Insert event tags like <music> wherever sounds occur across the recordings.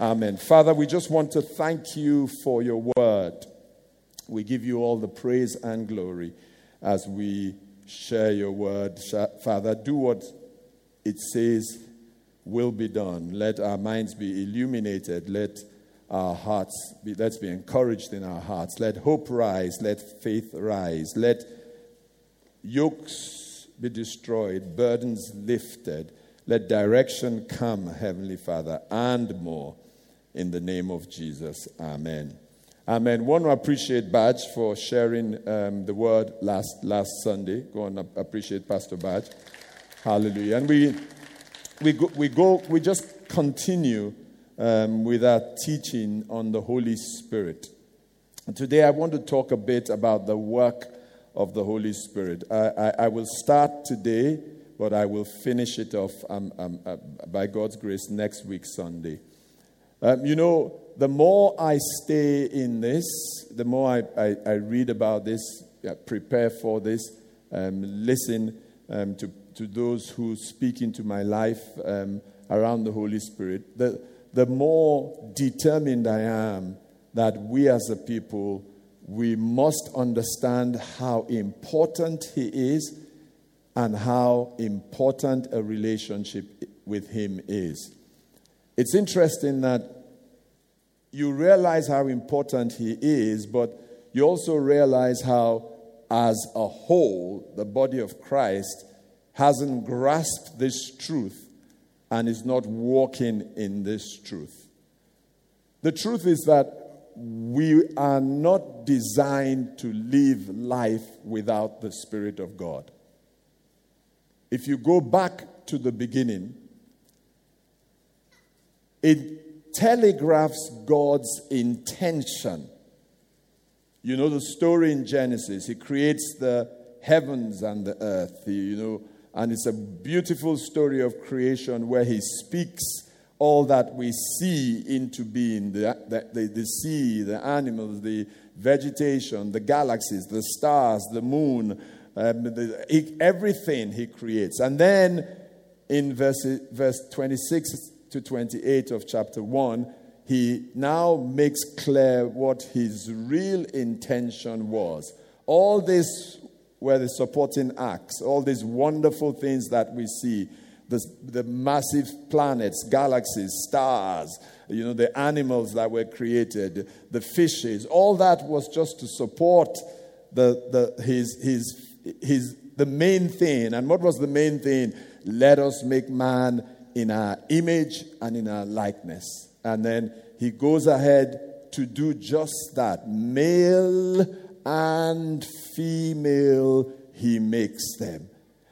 Amen. Father, we just want to thank you for your word. We give you all the praise and glory as we share your word. Father, do what it says will be done. Let our minds be illuminated. Let our hearts be, let's be encouraged in our hearts. Let hope rise. Let faith rise. Let yokes be destroyed, burdens lifted. Let direction come, Heavenly Father, and more in the name of Jesus. Amen. Amen. Want to appreciate Badge for sharing um, the word last, last Sunday. Go and appreciate Pastor Badge. Hallelujah. And we, we, go, we, go, we just continue um, with our teaching on the Holy Spirit. Today I want to talk a bit about the work of the Holy Spirit. I, I, I will start today, but I will finish it off um, um, uh, by God's grace next week, Sunday. Um, you know, the more I stay in this, the more I, I, I read about this, prepare for this, um, listen um, to, to those who speak into my life um, around the Holy Spirit, the, the more determined I am that we as a people, we must understand how important He is and how important a relationship with Him is. It's interesting that you realize how important he is, but you also realize how, as a whole, the body of Christ hasn't grasped this truth and is not walking in this truth. The truth is that we are not designed to live life without the Spirit of God. If you go back to the beginning, it telegraphs God's intention. You know the story in Genesis. He creates the heavens and the earth, you know, and it's a beautiful story of creation where he speaks all that we see into being the, the, the, sea, the animals, the vegetation, the galaxies, the stars, the moon, um, the, he, everything he creates. And then in verse, verse 26, to 28 of chapter 1, he now makes clear what his real intention was. All this were the supporting acts, all these wonderful things that we see the, the massive planets, galaxies, stars, you know, the animals that were created, the fishes, all that was just to support the, the, his, his, his, the main thing. And what was the main thing? Let us make man in our image and in our likeness. And then he goes ahead to do just that. Male and female, he makes them.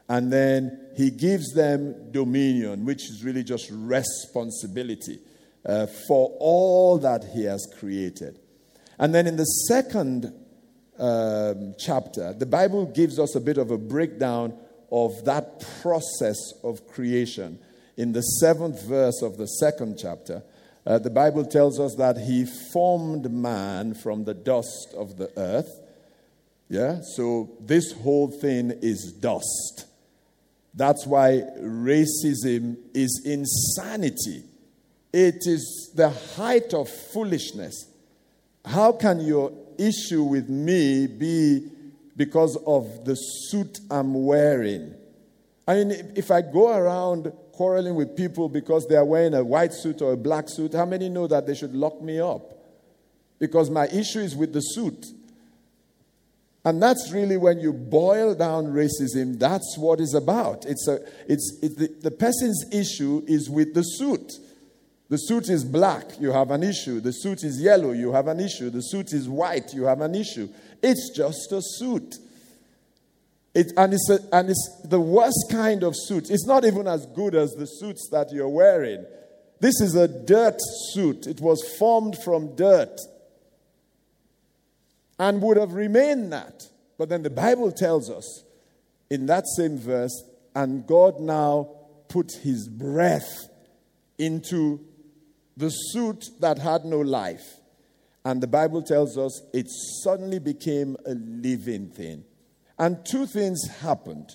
And then he gives them dominion, which is really just responsibility uh, for all that he has created. And then in the second um, chapter, the Bible gives us a bit of a breakdown of that process of creation in the seventh verse of the second chapter, uh, the Bible tells us that he formed man from the dust of the earth. Yeah, so this whole thing is dust. That's why racism is insanity. It is the height of foolishness. How can your issue with me be because of the suit I'm wearing? I mean, if I go around quarreling with people because they are wearing a white suit or a black suit, how many know that they should lock me up? Because my issue is with the suit. And that's really when you boil down racism, that's what it's about. It's a, it's, it, the, the person's issue is with the suit. The suit is black, you have an issue. The suit is yellow, you have an issue. The suit is white, you have an issue. It's just a suit. It, and, it's a, and it's the worst kind of suit. It's not even as good as the suits that you're wearing. This is a dirt suit. It was formed from dirt and would have remained that. But then the Bible tells us in that same verse, and God now put his breath into the suit that had no life. And the Bible tells us it suddenly became a living thing. And two things happened.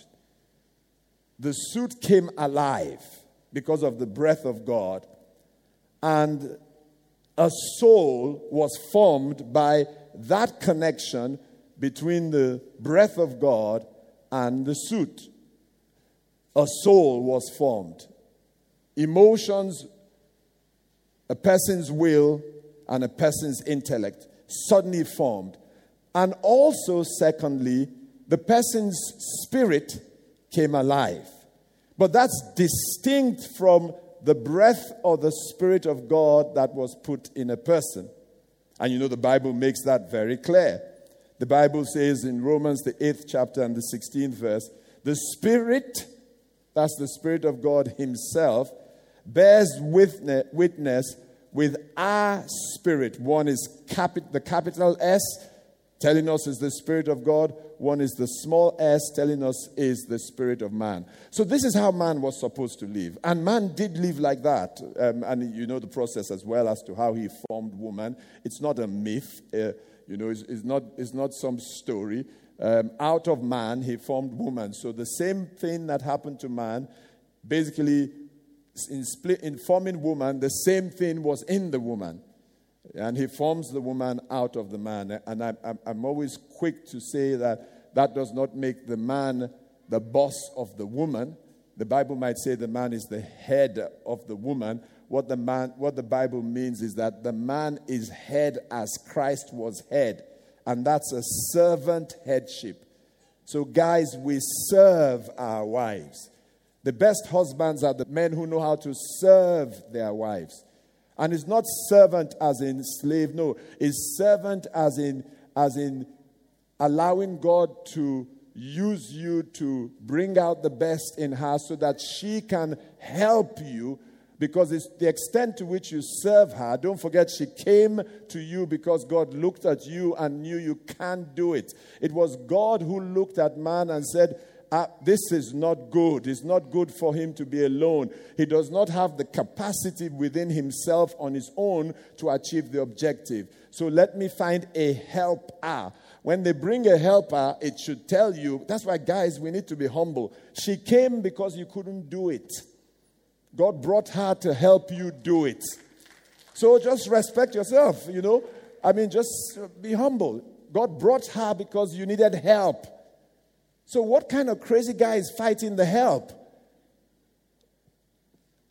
The suit came alive because of the breath of God, and a soul was formed by that connection between the breath of God and the suit. A soul was formed. Emotions, a person's will, and a person's intellect suddenly formed. And also, secondly, the person's spirit came alive. But that's distinct from the breath or the spirit of God that was put in a person. And you know, the Bible makes that very clear. The Bible says in Romans, the 8th chapter and the 16th verse, the Spirit, that's the Spirit of God Himself, bears witness with our spirit. One is capi- the capital S, telling us is the Spirit of God. One is the small s, telling us is the Spirit of man. So, this is how man was supposed to live. And man did live like that. Um, and you know the process as well as to how he formed woman. It's not a myth, uh, you know, it's, it's, not, it's not some story. Um, out of man, he formed woman. So, the same thing that happened to man, basically, in, split, in forming woman, the same thing was in the woman. And he forms the woman out of the man. And I, am always quick to say that that does not make the man the boss of the woman. The Bible might say the man is the head of the woman. What the, man, what the Bible means is that the man is head as Christ was head. And that's a servant headship. So, guys, we serve our wives. The best husbands are the men who know how to serve their wives. And it's not servant as in slave, no. It's servant as in as in allowing God to use you to bring out the best in her so that she can help you because it's the extent to which you serve her. Don't forget, she came to you because God looked at you and knew you can't do it. It was God who looked at man and said, uh, this is not good. It's not good for him to be alone. He does not have the capacity within himself on his own to achieve the objective. So let me find a helper. When they bring a helper, it should tell you. That's why, guys, we need to be humble. She came because you couldn't do it. God brought her to help you do it. So just respect yourself, you know. I mean, just be humble. God brought her because you needed help. So, what kind of crazy guy is fighting the help?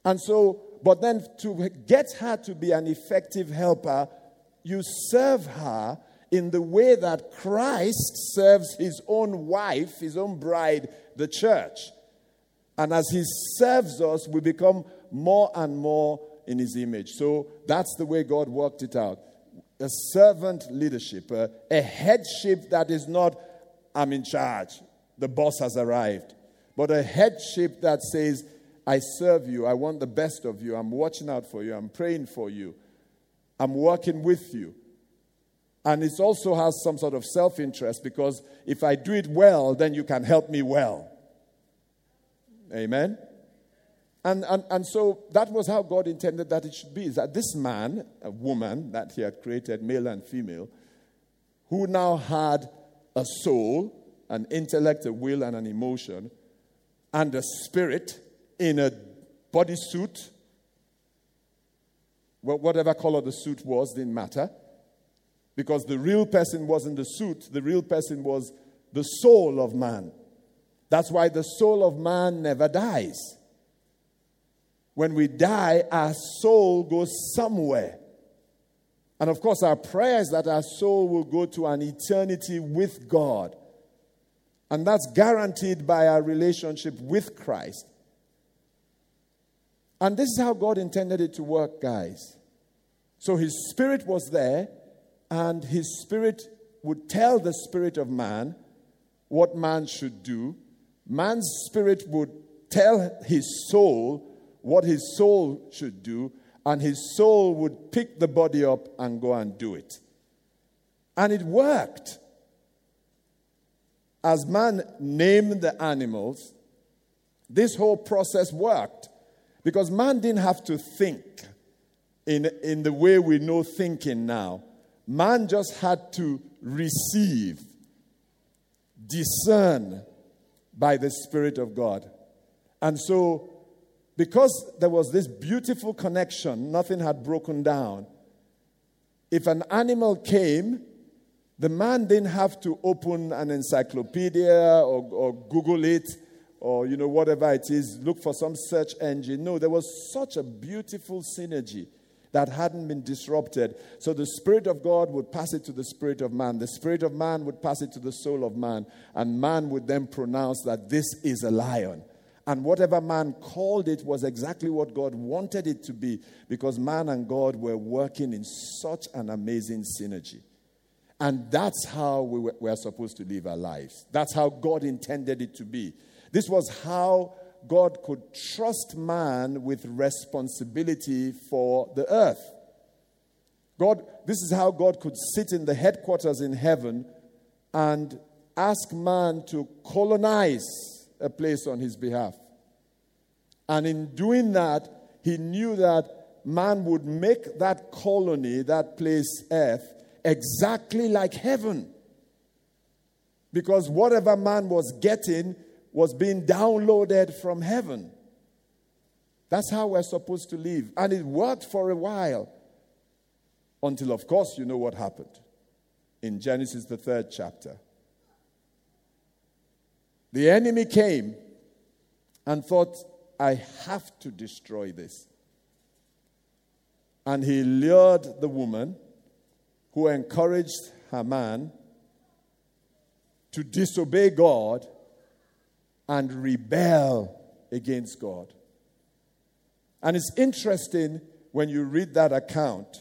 And so, but then to get her to be an effective helper, you serve her in the way that Christ serves his own wife, his own bride, the church. And as he serves us, we become more and more in his image. So that's the way God worked it out. A servant leadership, a, a headship that is not, I'm in charge the boss has arrived, but a headship that says, I serve you, I want the best of you, I'm watching out for you, I'm praying for you, I'm working with you. And it also has some sort of self interest because if I do it well, then you can help me well. Amen? And, and, and so that was how God intended that it should be. Is that this man, a woman that he had created, male and female, who now had a soul, an intellect, a will, and an emotion, and a spirit in a bodysuit. Well, whatever color the suit was didn't matter. Because the real person wasn't the suit, the real person was the soul of man. That's why the soul of man never dies. When we die, our soul goes somewhere. And of course, our prayer is that our soul will go to an eternity with God. And that's guaranteed by our relationship with Christ. And this is how God intended it to work, guys. So his spirit was there, and his spirit would tell the spirit of man what man should do. Man's spirit would tell his soul what his soul should do, and his soul would pick the body up and go and do it. And it worked. As man named the animals, this whole process worked because man didn't have to think in, in the way we know thinking now. Man just had to receive, discern by the Spirit of God. And so, because there was this beautiful connection, nothing had broken down. If an animal came, the man didn't have to open an encyclopedia or, or Google it or you know whatever it is look for some search engine. No there was such a beautiful synergy that hadn't been disrupted. So the spirit of god would pass it to the spirit of man. The spirit of man would pass it to the soul of man. And man would then pronounce that this is a lion. And whatever man called it was exactly what God wanted it to be because man and God were working in such an amazing synergy. And that's how we were, we are supposed to live our lives. That's how God intended it to be. This was how God could trust man with responsibility for the earth. God, this is how God could sit in the headquarters in heaven and ask man to colonize a place on his behalf. And in doing that, he knew that man would make that colony, that place, earth, exactly like heaven. Because whatever man was getting, was being downloaded from heaven. That's how we're supposed to live. And it worked for a while. Until, of course, you know what happened in Genesis, the third chapter. The enemy came and thought, I have to destroy this. And he lured the woman who encouraged Haman to disobey God and rebel against God. And it's interesting when you read that account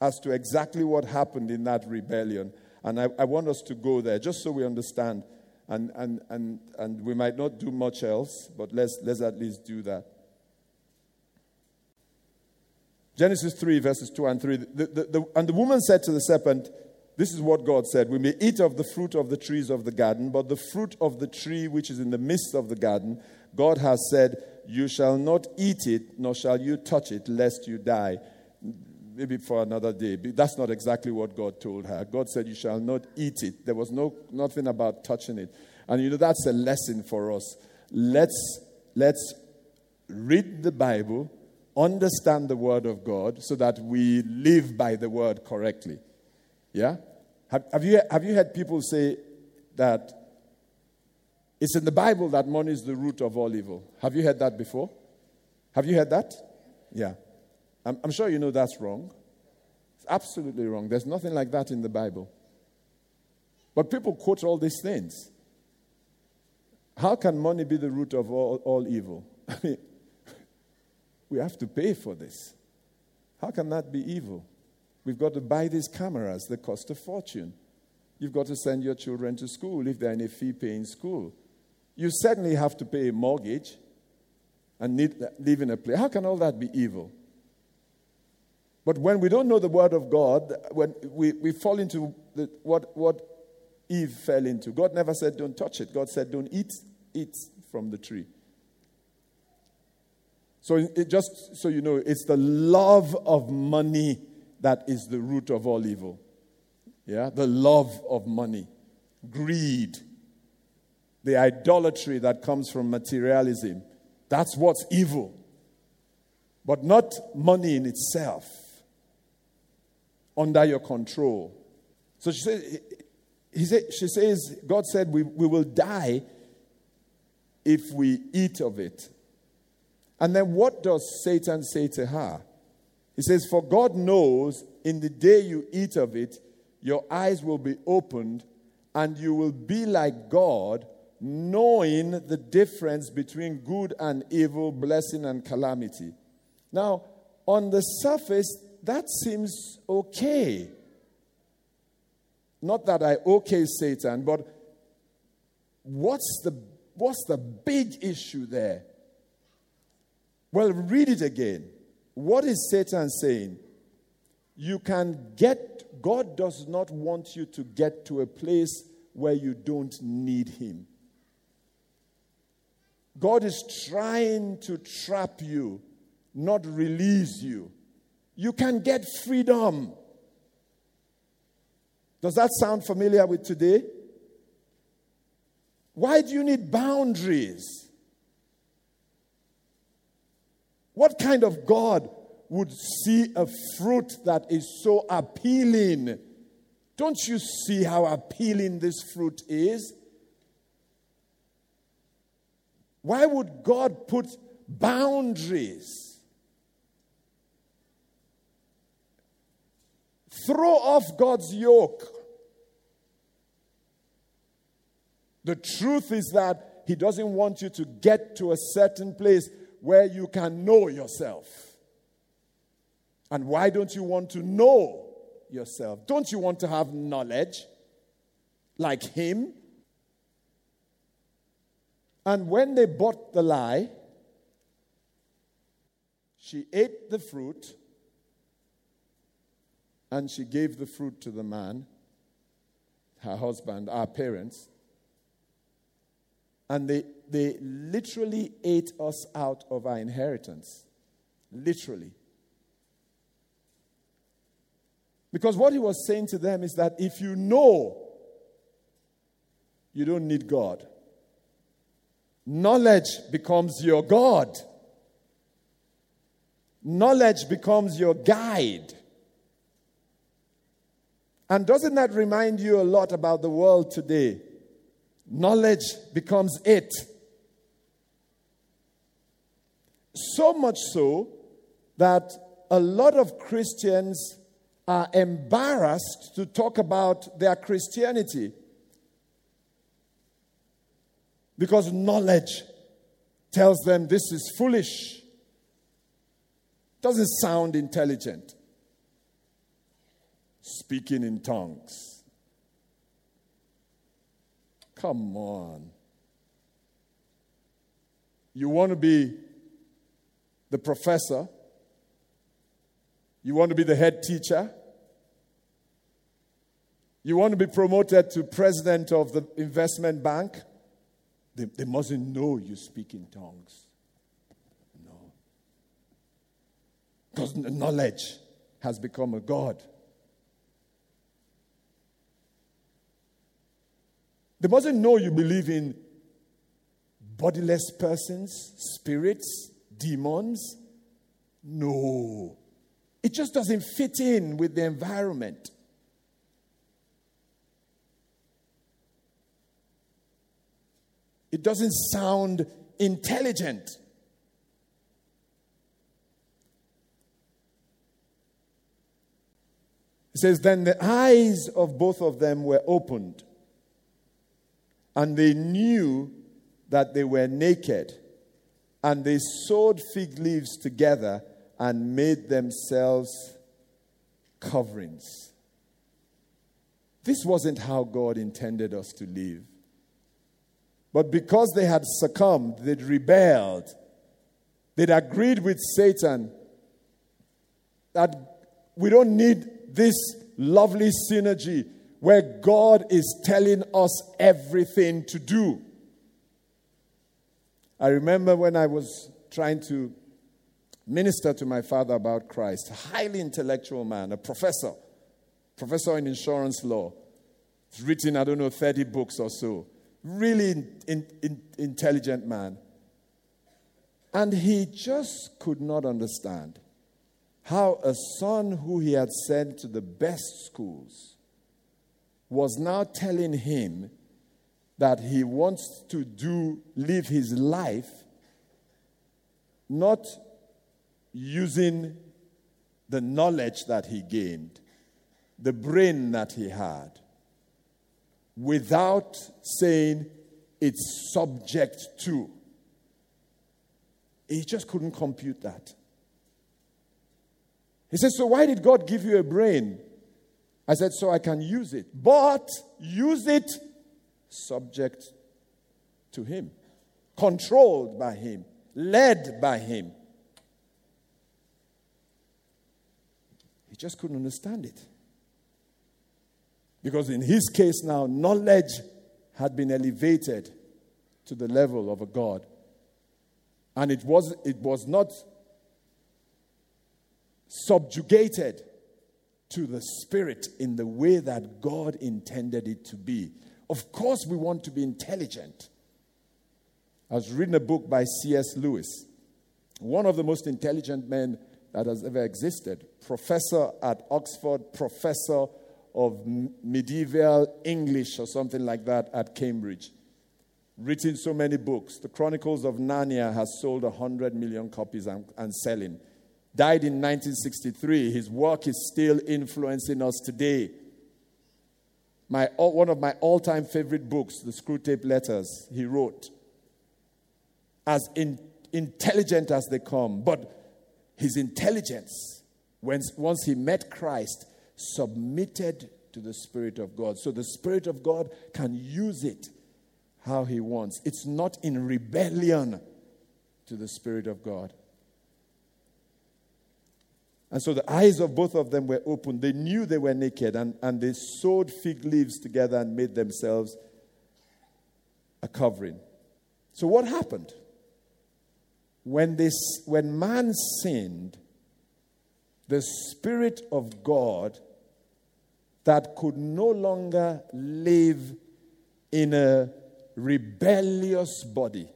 as to exactly what happened in that rebellion. And I, I, want us to go there just so we understand. And, and, and, and we might not do much else, but let's, let's at least do that. Genesis 3, verses 2 and 3. The, the, the, and the woman said to the serpent, this is what God said We may eat of the fruit of the trees of the garden, but the fruit of the tree which is in the midst of the garden, God has said, You shall not eat it, nor shall you touch it, lest you die. Maybe for another day. But That's not exactly what God told her. God said, You shall not eat it. There was no, nothing about touching it. And you know, that's a lesson for us. Let's, let's read the Bible, understand the Word of God, so that we live by the Word correctly. Yeah? Have, have, you, have you heard people say that it's in the Bible that money is the root of all evil? Have you heard that before? Have you heard that? Yeah. I'm, I'm sure you know that's wrong. It's absolutely wrong. There's nothing like that in the Bible. But people quote all these things. How can money be the root of all, all evil? <laughs> I mean, we have to pay for this. How can that be evil? We've got to buy these cameras, they cost a fortune. You've got to send your children to school if they're in a fee paying school. You certainly have to pay a mortgage and need, live in a place. How can all that be evil? But when we don't know the Word of God, when we, we fall into the, what, what Eve fell into, God never said, don't touch it. God said, don't eat, eat from the tree. So, it just so you know, it's the love of money that is the root of all evil. Yeah, the love of money, greed, the idolatry that comes from materialism. That's what's evil. But not money in itself, under your control. So she says, he said, she says, God said, we, we will die if we eat of it. And then what does Satan say to her? He says, For God knows in the day you eat of it, your eyes will be opened, and you will be like God, knowing the difference between good and evil, blessing and calamity. Now, on the surface, that seems okay. Not that I okay Satan, but what's the, what's the big issue there? Well, read it again. What is Satan saying? You can get, God does not want you to get to a place where you don't need Him. God is trying to trap you, not release you. You can get freedom. Does that sound familiar with today? Why do you need boundaries? What kind of God would see a fruit that is so appealing? Don't you see how appealing this fruit is? Why would God put boundaries? Throw off God's yoke. The truth is that He doesn't want you to get to a certain place where you can know yourself. And why don't you want to know yourself? Don't you want to have knowledge like Him? And when they bought the lie, she ate the fruit and she gave the fruit to the man, her husband, our parents. And they, they literally ate us out of our inheritance. Literally. Because what he was saying to them is that if you know, you don't need God. Knowledge becomes your God. Knowledge becomes your guide. And doesn't that remind you a lot about the world today? Knowledge becomes it. So much so that a lot of Christians are embarrassed to talk about their Christianity because knowledge tells them this is foolish. Doesn't sound intelligent. Speaking in tongues. Come on. You want to be the professor? You want to be the head teacher? You want to be promoted to president of the investment bank? They, they mustn't know you speak in tongues. No. Because knowledge has become a God. They mustn't know you believe in bodiless persons, spirits, demons. No. It just doesn't fit in with the environment. It doesn't sound intelligent. It says, Then the eyes of both of them were opened, and they knew that they were naked, and they sewed fig leaves together and made themselves coverings. This wasn't how God intended us to live. But because they had succumbed, they'd rebelled, they'd agreed with Satan that we don't need this lovely synergy where God is telling us everything to do. I remember when I was trying to minister to my father about Christ, a highly intellectual man, a professor, professor in insurance law. Written, I don't know, 30 books or so really in, in, intelligent man. And he just could not understand how a son who he had sent to the best schools was now telling him that he wants to do live his life not using the knowledge that he gained, the brain that he had, without saying it's subject to. He just couldn't compute that. He says So why did God give you a brain? I said, so I can use it. But use it subject to Him, controlled by Him, led by Him. He just couldn't understand it. Because in his case now, knowledge had been elevated to the level of a God. And it was, it was not subjugated to the Spirit in the way that God intended it to be. Of course, we want to be intelligent. I was reading a book by C.S. Lewis, one of the most intelligent men that has ever existed, professor at Oxford, professor of medieval English or something like that at Cambridge. Written so many books. The Chronicles of Narnia has sold 100 million copies and, and selling. Died in 1963. His work is still influencing us today. My, uh, one of my all time favorite books, The Screwtape Letters, he wrote. As in, intelligent as they come, but his intelligence, when, once he met Christ, submitted to the Spirit of God. So the Spirit of God can use it how he wants. It's not in rebellion to the Spirit of God. And so the eyes of both of them were open. They knew they were naked, and, and they sewed fig leaves together and made themselves a covering. So, what happened? When, this, when man sinned, the Spirit of God that could no longer live in a rebellious body,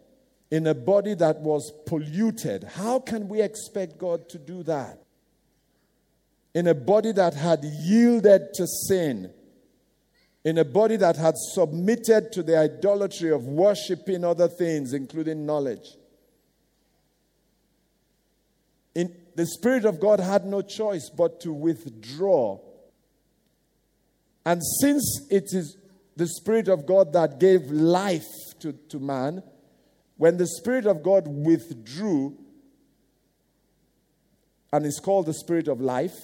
in a body that was polluted. How can we expect God to do that? In a body that had yielded to sin, in a body that had submitted to the idolatry of worshiping other things, including knowledge. In, the Spirit of God had no choice but to withdraw. And since it is the Spirit of God that gave life to, to man, when the Spirit of God withdrew, and it's called the Spirit of life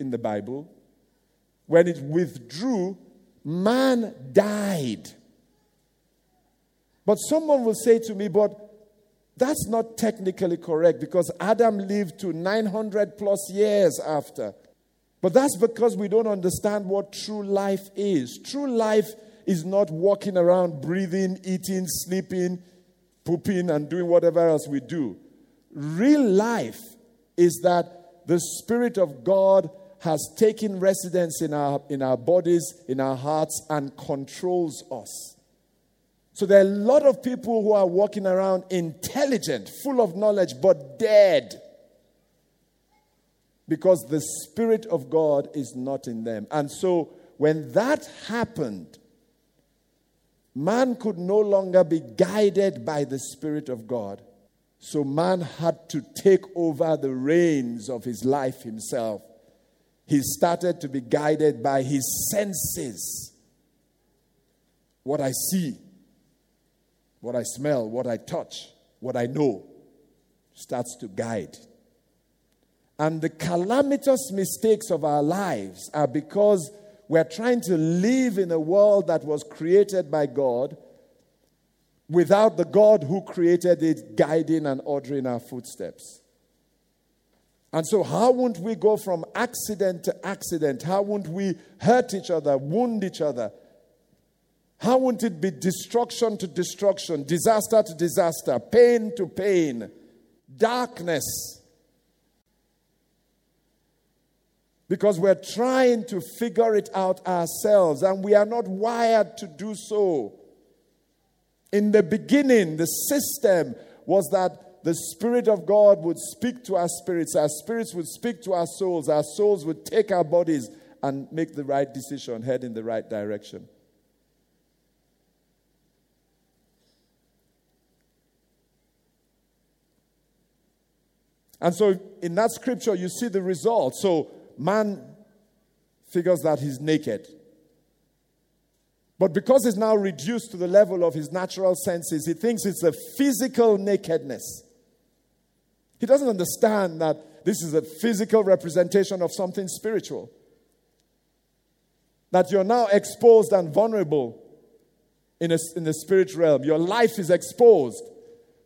in the Bible, when it withdrew, man died. But someone will say to me, but that's not technically correct because Adam lived to 900 plus years after. But that's because we don't understand what true life is. True life is not walking around breathing, eating, sleeping, pooping, and doing whatever else we do. Real life is that the Spirit of God has taken residence in our, in our bodies, in our hearts, and controls us. So there are a lot of people who are walking around intelligent, full of knowledge, but dead because the Spirit of God is not in them. And so when that happened, man could no longer be guided by the Spirit of God. So man had to take over the reins of his life himself. He started to be guided by his senses. What I see, what I smell, what I touch, what I know starts to guide. And the calamitous mistakes of our lives are because we're trying to live in a world that was created by God without the God who created it guiding and ordering our footsteps. And so, how won't we go from accident to accident? How won't we hurt each other, wound each other? How won't it be destruction to destruction, disaster to disaster, pain to pain, darkness because we're trying to figure it out ourselves and we are not wired to do so. In the beginning, the system was that the Spirit of God would speak to our spirits, our spirits would speak to our souls, our souls would take our bodies and make the right decision, head in the right direction. And so in that scripture, you see the result. So man figures that he's naked. But because he's now reduced to the level of his natural senses, he thinks it's a physical nakedness. He doesn't understand that this is a physical representation of something spiritual. That you're now exposed and vulnerable in, a, in the spirit realm. Your life is exposed.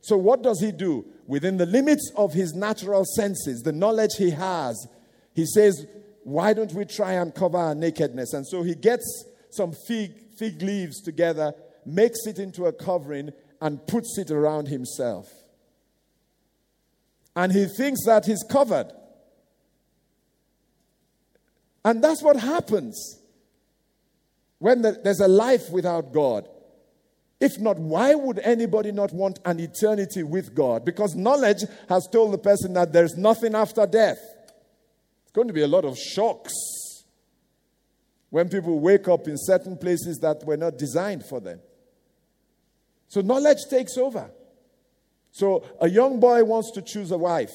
So, what does he do? Within the limits of his natural senses, the knowledge he has, he says, Why don't we try and cover our nakedness? And so he gets some fig, fig leaves together, makes it into a covering, and puts it around himself. And he thinks that he's covered. And that's what happens when there's a life without God. If not, why would anybody not want an eternity with God? Because knowledge has told the person that there's nothing after death. It's going to be a lot of shocks when people wake up in certain places that were not designed for them. So knowledge takes over. So a young boy wants to choose a wife.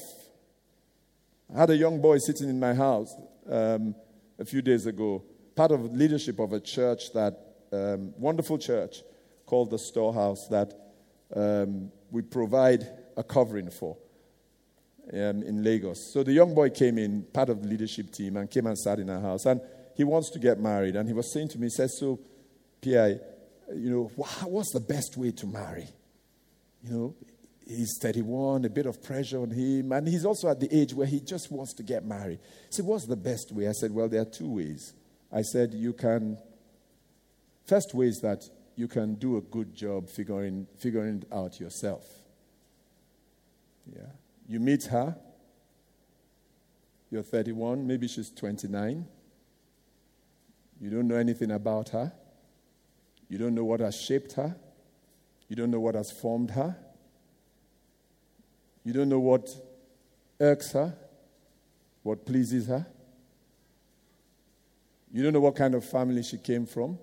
I had a young boy sitting in my house um, a few days ago, part of leadership of a church that, um, wonderful church called the Storehouse that um, we provide a covering for um, in Lagos. So the young boy came in, part of the leadership team, and came and sat in our house. And he wants to get married. And he was saying to me, he says, So, P.I., you know, what's the best way to marry? You know, he's 31, a bit of pressure on him, and he's also at the age where he just wants to get married. He said, What's the best way? I said, Well, there are two ways. I said, You can, first way is that you can do a good job figuring, figuring it out yourself. Yeah. You meet her, you're 31, maybe she's 29. You don't know anything about her. You don't know what has shaped her. You don't know what has formed her. You don't know what irks her, what pleases her. You don't know what kind of family she came from.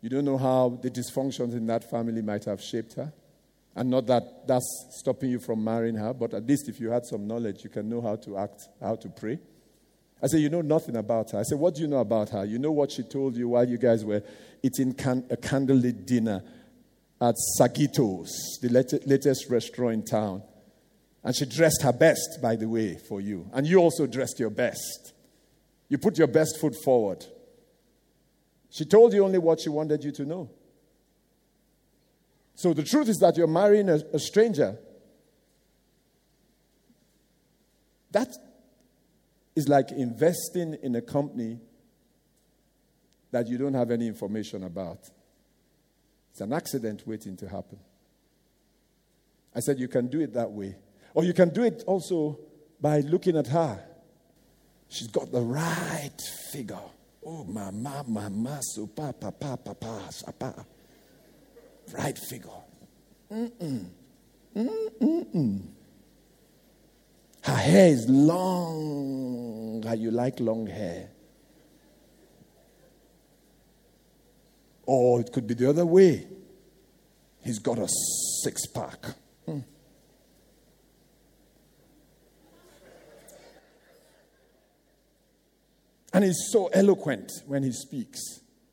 You don't know how the dysfunctions in that family might have shaped her. And not that that's stopping you from marrying her, but at least if you had some knowledge, you can know how to act, how to pray. I said, You know nothing about her. I said, What do you know about her? You know what she told you while you guys were eating can- a candlelit dinner at Sagitos, the lat- latest restaurant in town. And she dressed her best, by the way, for you. And you also dressed your best. You put your best foot forward. She told you only what she wanted you to know. So the truth is that you're marrying a, a stranger. That is like investing in a company that you don't have any information about. It's an accident waiting to happen. I said, You can do it that way. Or you can do it also by looking at her. She's got the right figure. Oh, mama, mama, so papa, papa, papa, papa. Right figure. Mm-mm. Mm-mm. Her hair is long. You like long hair. Or it could be the other way. He's got a six pack. Hmm. And he's so eloquent when he speaks.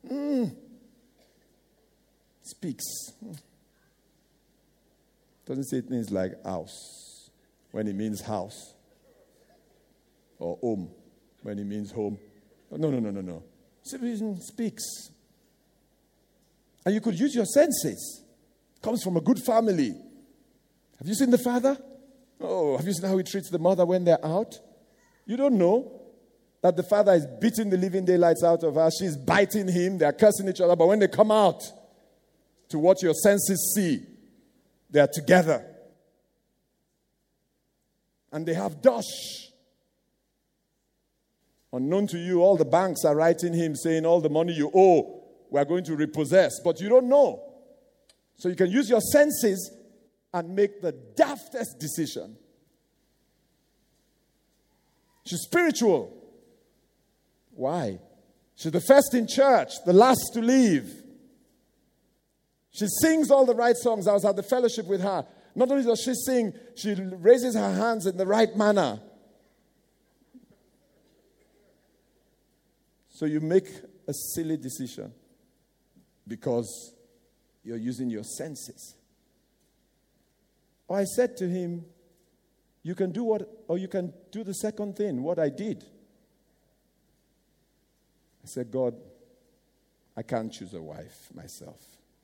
Mm. Speaks. Mm. Doesn't say things like house when he means house, or home when he means home. No, no, no, no, no. He speaks. And you could use your senses. Comes from a good family. Have you seen the father? Oh, have you seen how he treats the mother when they're out? You don't know that the father is beating the living daylights out of her. She's biting him. They're cursing each other. But when they come out to what your senses see, they're together. And they have dosh. Unknown to you, all the banks are writing him saying, All the money you owe, we're going to repossess. But you don't know. So you can use your senses and make the daftest decision. She's spiritual. Why? She's the first in church, the last to leave. She sings all the right songs. I was at the fellowship with her. Not only does she sing, she raises her hands in the right manner. So you make a silly decision because you're using your senses. Or I said to him, You can do what, or you can do the second thing, what I did. I said, God, I can't choose a wife myself.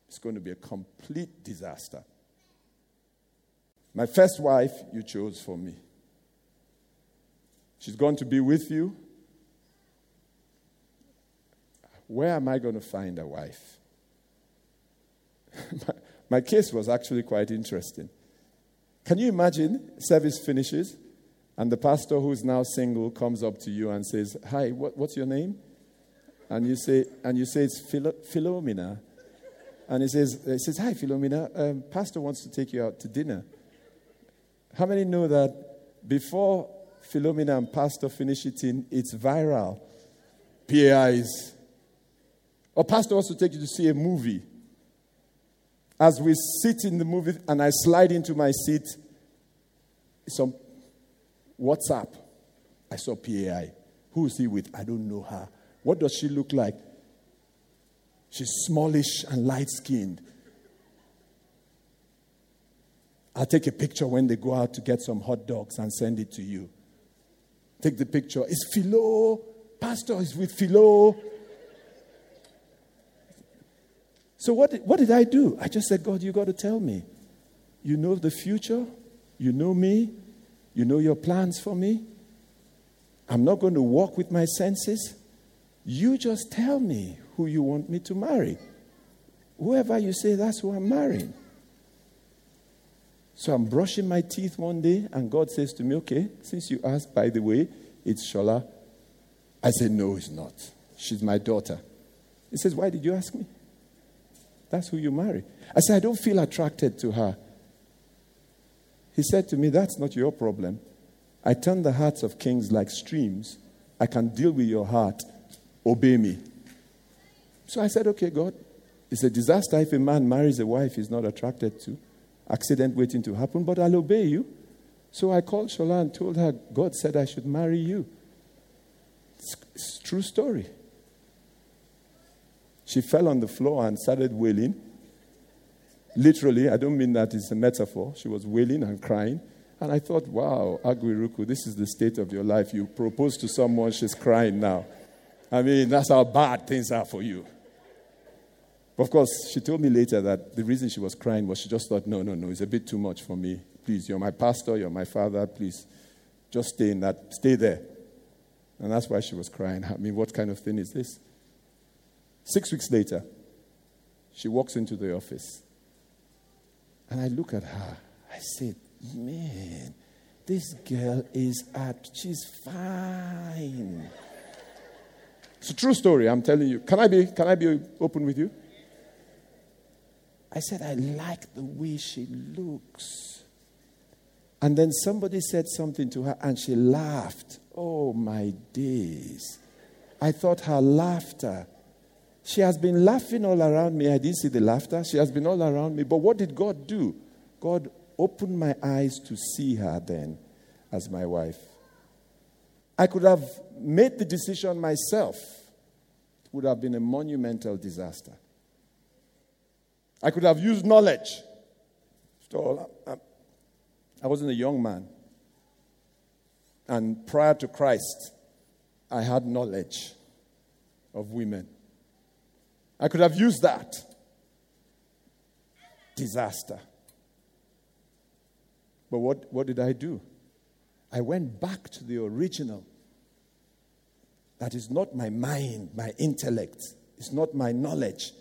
It's going to be a complete disaster. My first wife, you chose for me. She's going to be with you. Where am I going to find a wife? <laughs> my, case was actually quite interesting. Can you imagine? Service finishes, and the pastor who's now single comes up to you and says, Hi, what, what's your name? And you say, and you say it's Philo- Philomena. And he says, he says Hi, Philomena. Um, pastor wants to take you out to dinner. How many know that before Philomena and Pastor finish eating, it's viral? PAIs. Or Pastor wants to take you to see a movie. As we sit in the movie and I slide into my seat, some WhatsApp. I saw PAI. Who is he with? I don't know her. What does she look like? She's smallish and light skinned. I'll take a picture when they go out to get some hot dogs and send it to you. Take the picture. It's Philo. Pastor is with Philo. So, what did, what did I do? I just said, God, you got to tell me. You know the future. You know me. You know your plans for me. I'm not going to walk with my senses. You just tell me who you want me to marry. Whoever you say, that's who I'm marrying. So I'm brushing my teeth one day, and God says to me, Okay, since you asked, by the way, it's Shola. I said, No, it's not. She's my daughter. He says, Why did you ask me? That's who you marry. I said, I don't feel attracted to her. He said to me, That's not your problem. I turn the hearts of kings like streams. I can deal with your heart. Obey me. So I said, Okay, God, it's a disaster if a man marries a wife he's not attracted to. Accident waiting to happen, but I'll obey you. So I called Shola and told her, God said I should marry you. It's, it's true story. She fell on the floor and started wailing. Literally, I don't mean that it's a metaphor. She was wailing and crying. And I thought, wow, Agu Irukwu, this is the state of your life. You propose to someone, she's crying now. I mean, that's how bad things are for you. Of course, she told me later that the reason she was crying was she just thought, no, no, no, it's a bit too much for me. Please, you're my pastor, you're my father, please, just stay in that, stay there. And that's why she was crying. I mean, what kind of thing is this? Six weeks later, she walks into the office. And I look at her. I said, man, this girl is at, she's fine. It's a true story, I'm telling you. Can I be, can I be open with you? I said, I like the way she looks. And then somebody said something to her and she laughed. Oh, my days. I thought her laughter she has been laughing all around me. I didn't see the laughter. She has been all around me. But what did God do? God opened my eyes to see her then as my wife. I could have made the decision myself. It would have been a monumental disaster. I could have used knowledge. So I wasn't a young man. And prior to Christ, I had knowledge of women. I could have used that. Disaster. But what, what did I do? I went back to the original. That is not my mind, my intellect. It's not my knowledge.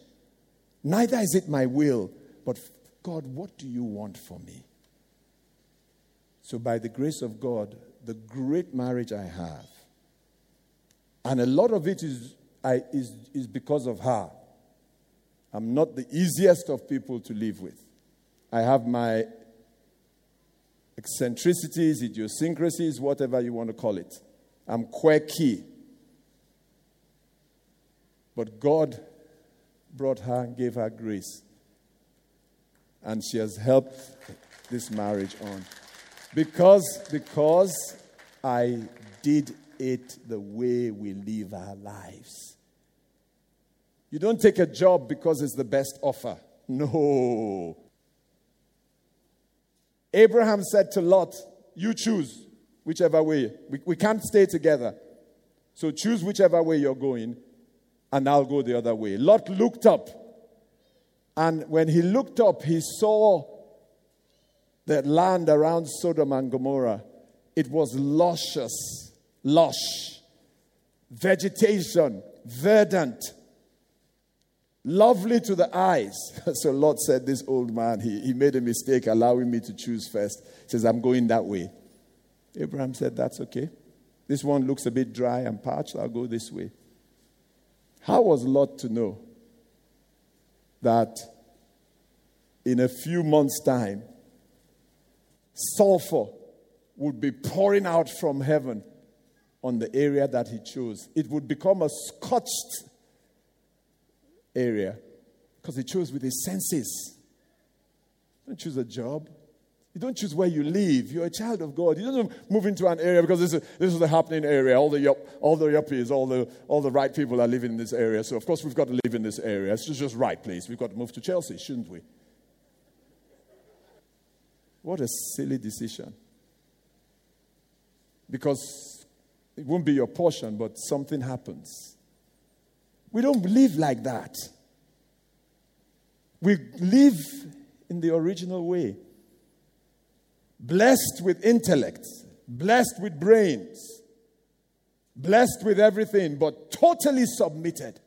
Neither is it my will. But God, what do you want for me? So, by the grace of God, the great marriage I have, and a lot of it is, I, is, is because of her. I'm not the easiest of people to live with. I have my eccentricities, idiosyncrasies, whatever you want to call it. I'm quirky. But God brought her and gave her grace. And she has helped this marriage on. Because, because I did it the way we live our lives. You don't take a job because it's the best offer. No. Abraham said to Lot, You choose whichever way. We, we can't stay together. So choose whichever way you're going, and I'll go the other way. Lot looked up. And when he looked up, he saw the land around Sodom and Gomorrah. It was luscious. lush, vegetation, verdant, lovely to the eyes. <laughs> so Lot said, This old man, he, he made a mistake allowing me to choose first. He says, I'm going that way. Abraham said, That's okay. This one looks a bit dry and parched. I'll go this way. How was Lot to know that in a few months' time, sulfur would be pouring out from heaven on the area that he chose? It would become a scorched area because he chose with his senses. Don't choose a job. You don't choose where you live. You're a child of God. You don't move into an area because this is, this is the happening area. All the, yup, all the yuppies, all the, all the right people are living in this area. So, of course, we've got to live in this area. It's just, just right place. We've got to move to Chelsea, shouldn't we? What a silly decision. Because it won't be your portion, but something happens. We don't live like that. We live in the original way blessed with intellect, blessed with brains, blessed with everything, but totally submitted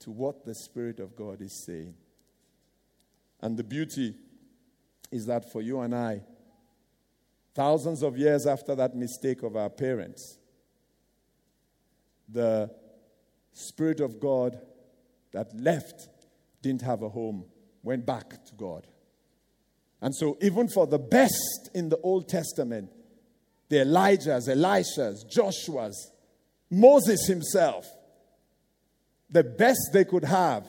to what the Spirit of God is saying. And the beauty is that for you and I, thousands of years after that mistake of our parents, the Spirit of God that left didn't have a home, went back to God. And so, even for the best in the Old Testament, the Elijahs, Elishas, Joshua's, Moses himself, the best they could have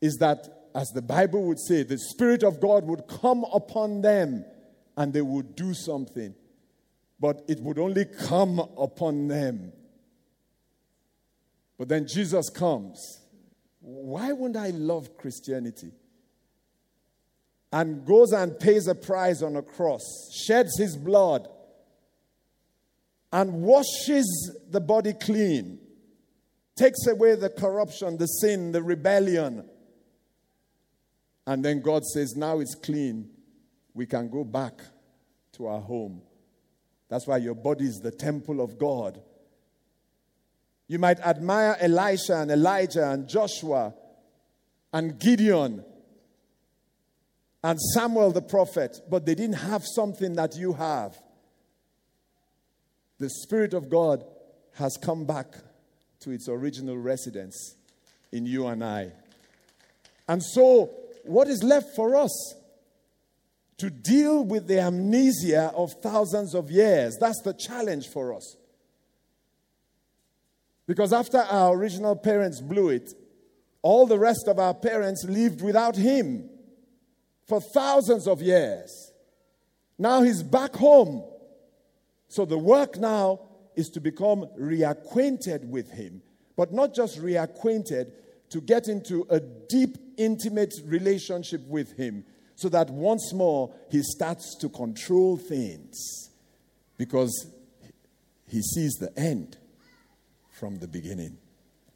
is that, as the Bible would say, the Spirit of God would come upon them and they would do something. But it would only come upon them. But then Jesus comes. Why wouldn't I love Christianity? and goes and pays a price on a cross, sheds his blood, and washes the body clean, takes away the corruption, the sin, the rebellion. And then God says, Now it's clean. We can go back to our home. That's why your body is the temple of God. You might admire Elisha and Elijah and Joshua and Gideon and Samuel the prophet, but they didn't have something that you have. The Spirit of God has come back to its original residence in you and I. And so, what is left for us? To deal with the amnesia of thousands of years. That's the challenge for us. Because after our original parents blew it, all the rest of our parents lived without Him for thousands of years. Now he's back home. So the work now is to become reacquainted with him, but not just reacquainted, to get into a deep, intimate relationship with him so that once more he starts to control things because he sees the end from the beginning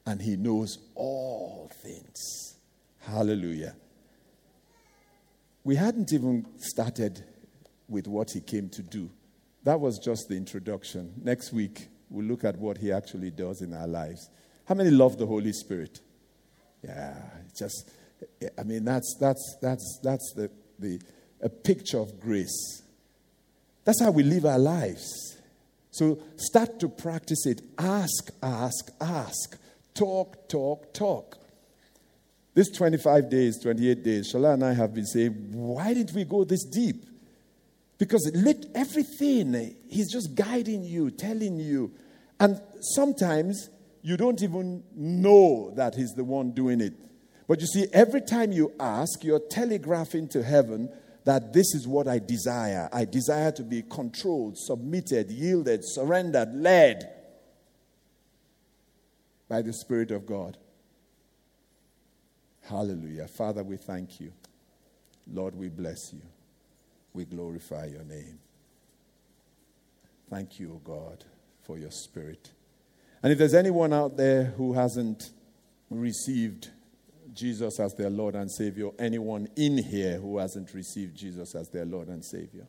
and he knows all things. Hallelujah. We hadn't even started with what he came to do. That was just the introduction. Next week, we'll look at what he actually does in our lives. How many love the Holy Spirit? Yeah, just, I mean, that's, that's, that's, that's the, the, a picture of grace. That's how we live our lives. So start to practice it. Ask, ask, ask. Talk, talk, talk. This 25 days, 28 days, Shola and I have been saying, why didn't we go this deep? Because lit everything. He's just guiding you, telling you. And sometimes you don't even know that He's the one doing it. But you see, every time you ask, you're telegraphing to heaven that this is what I desire. I desire to be controlled, submitted, yielded, surrendered, led by the Spirit of God. Hallelujah. Father, we thank you. Lord, we bless you. We glorify your name. Thank you, O God, for your spirit. And if there's anyone out there who hasn't received Jesus as their Lord and Savior, anyone in here who hasn't received Jesus as their Lord and Savior,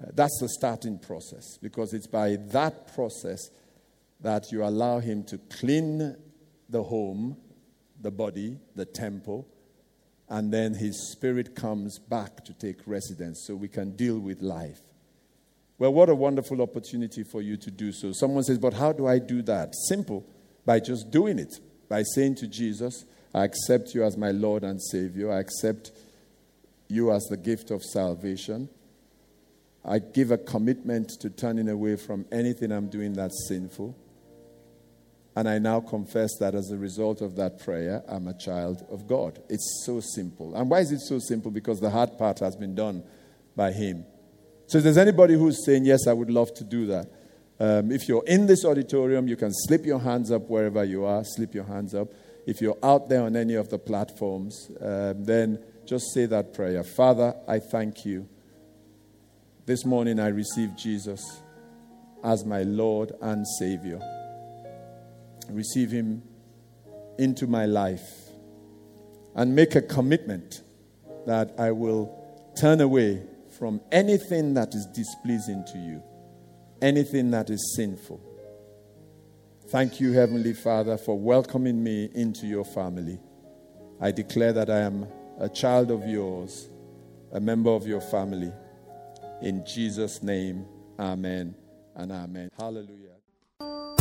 Uh, that's the starting process because it's by that process that you allow Him to clean the home, the body, the temple, and then His Spirit comes back to take residence so we can deal with life. Well, what a wonderful opportunity for you to do so. Someone says, But how do I do that? Simple, by just doing it, by saying to Jesus, I accept you as my Lord and Savior. I accept you as the gift of salvation. I give a commitment to turning away from anything I'm doing that's sinful. And I now confess that as a result of that prayer, I'm a child of God. It's so simple. And why is it so simple? Because the hard part has been done by Him. So if there's anybody who's saying, Yes, I would love to do that, um, if you're in this auditorium, you can slip your hands up wherever you are, slip your hands up. If you're out there on any of the platforms, um, then just say that prayer Father, I thank you. This morning I received Jesus as my Lord and Savior receive Him into my life and make a commitment that I will turn away from anything that is displeasing to you, anything that is sinful. Thank you, Heavenly Father, for welcoming me into your family. I declare that I am a child of yours, a member of your family. In Jesus' name, amen and amen. Hallelujah.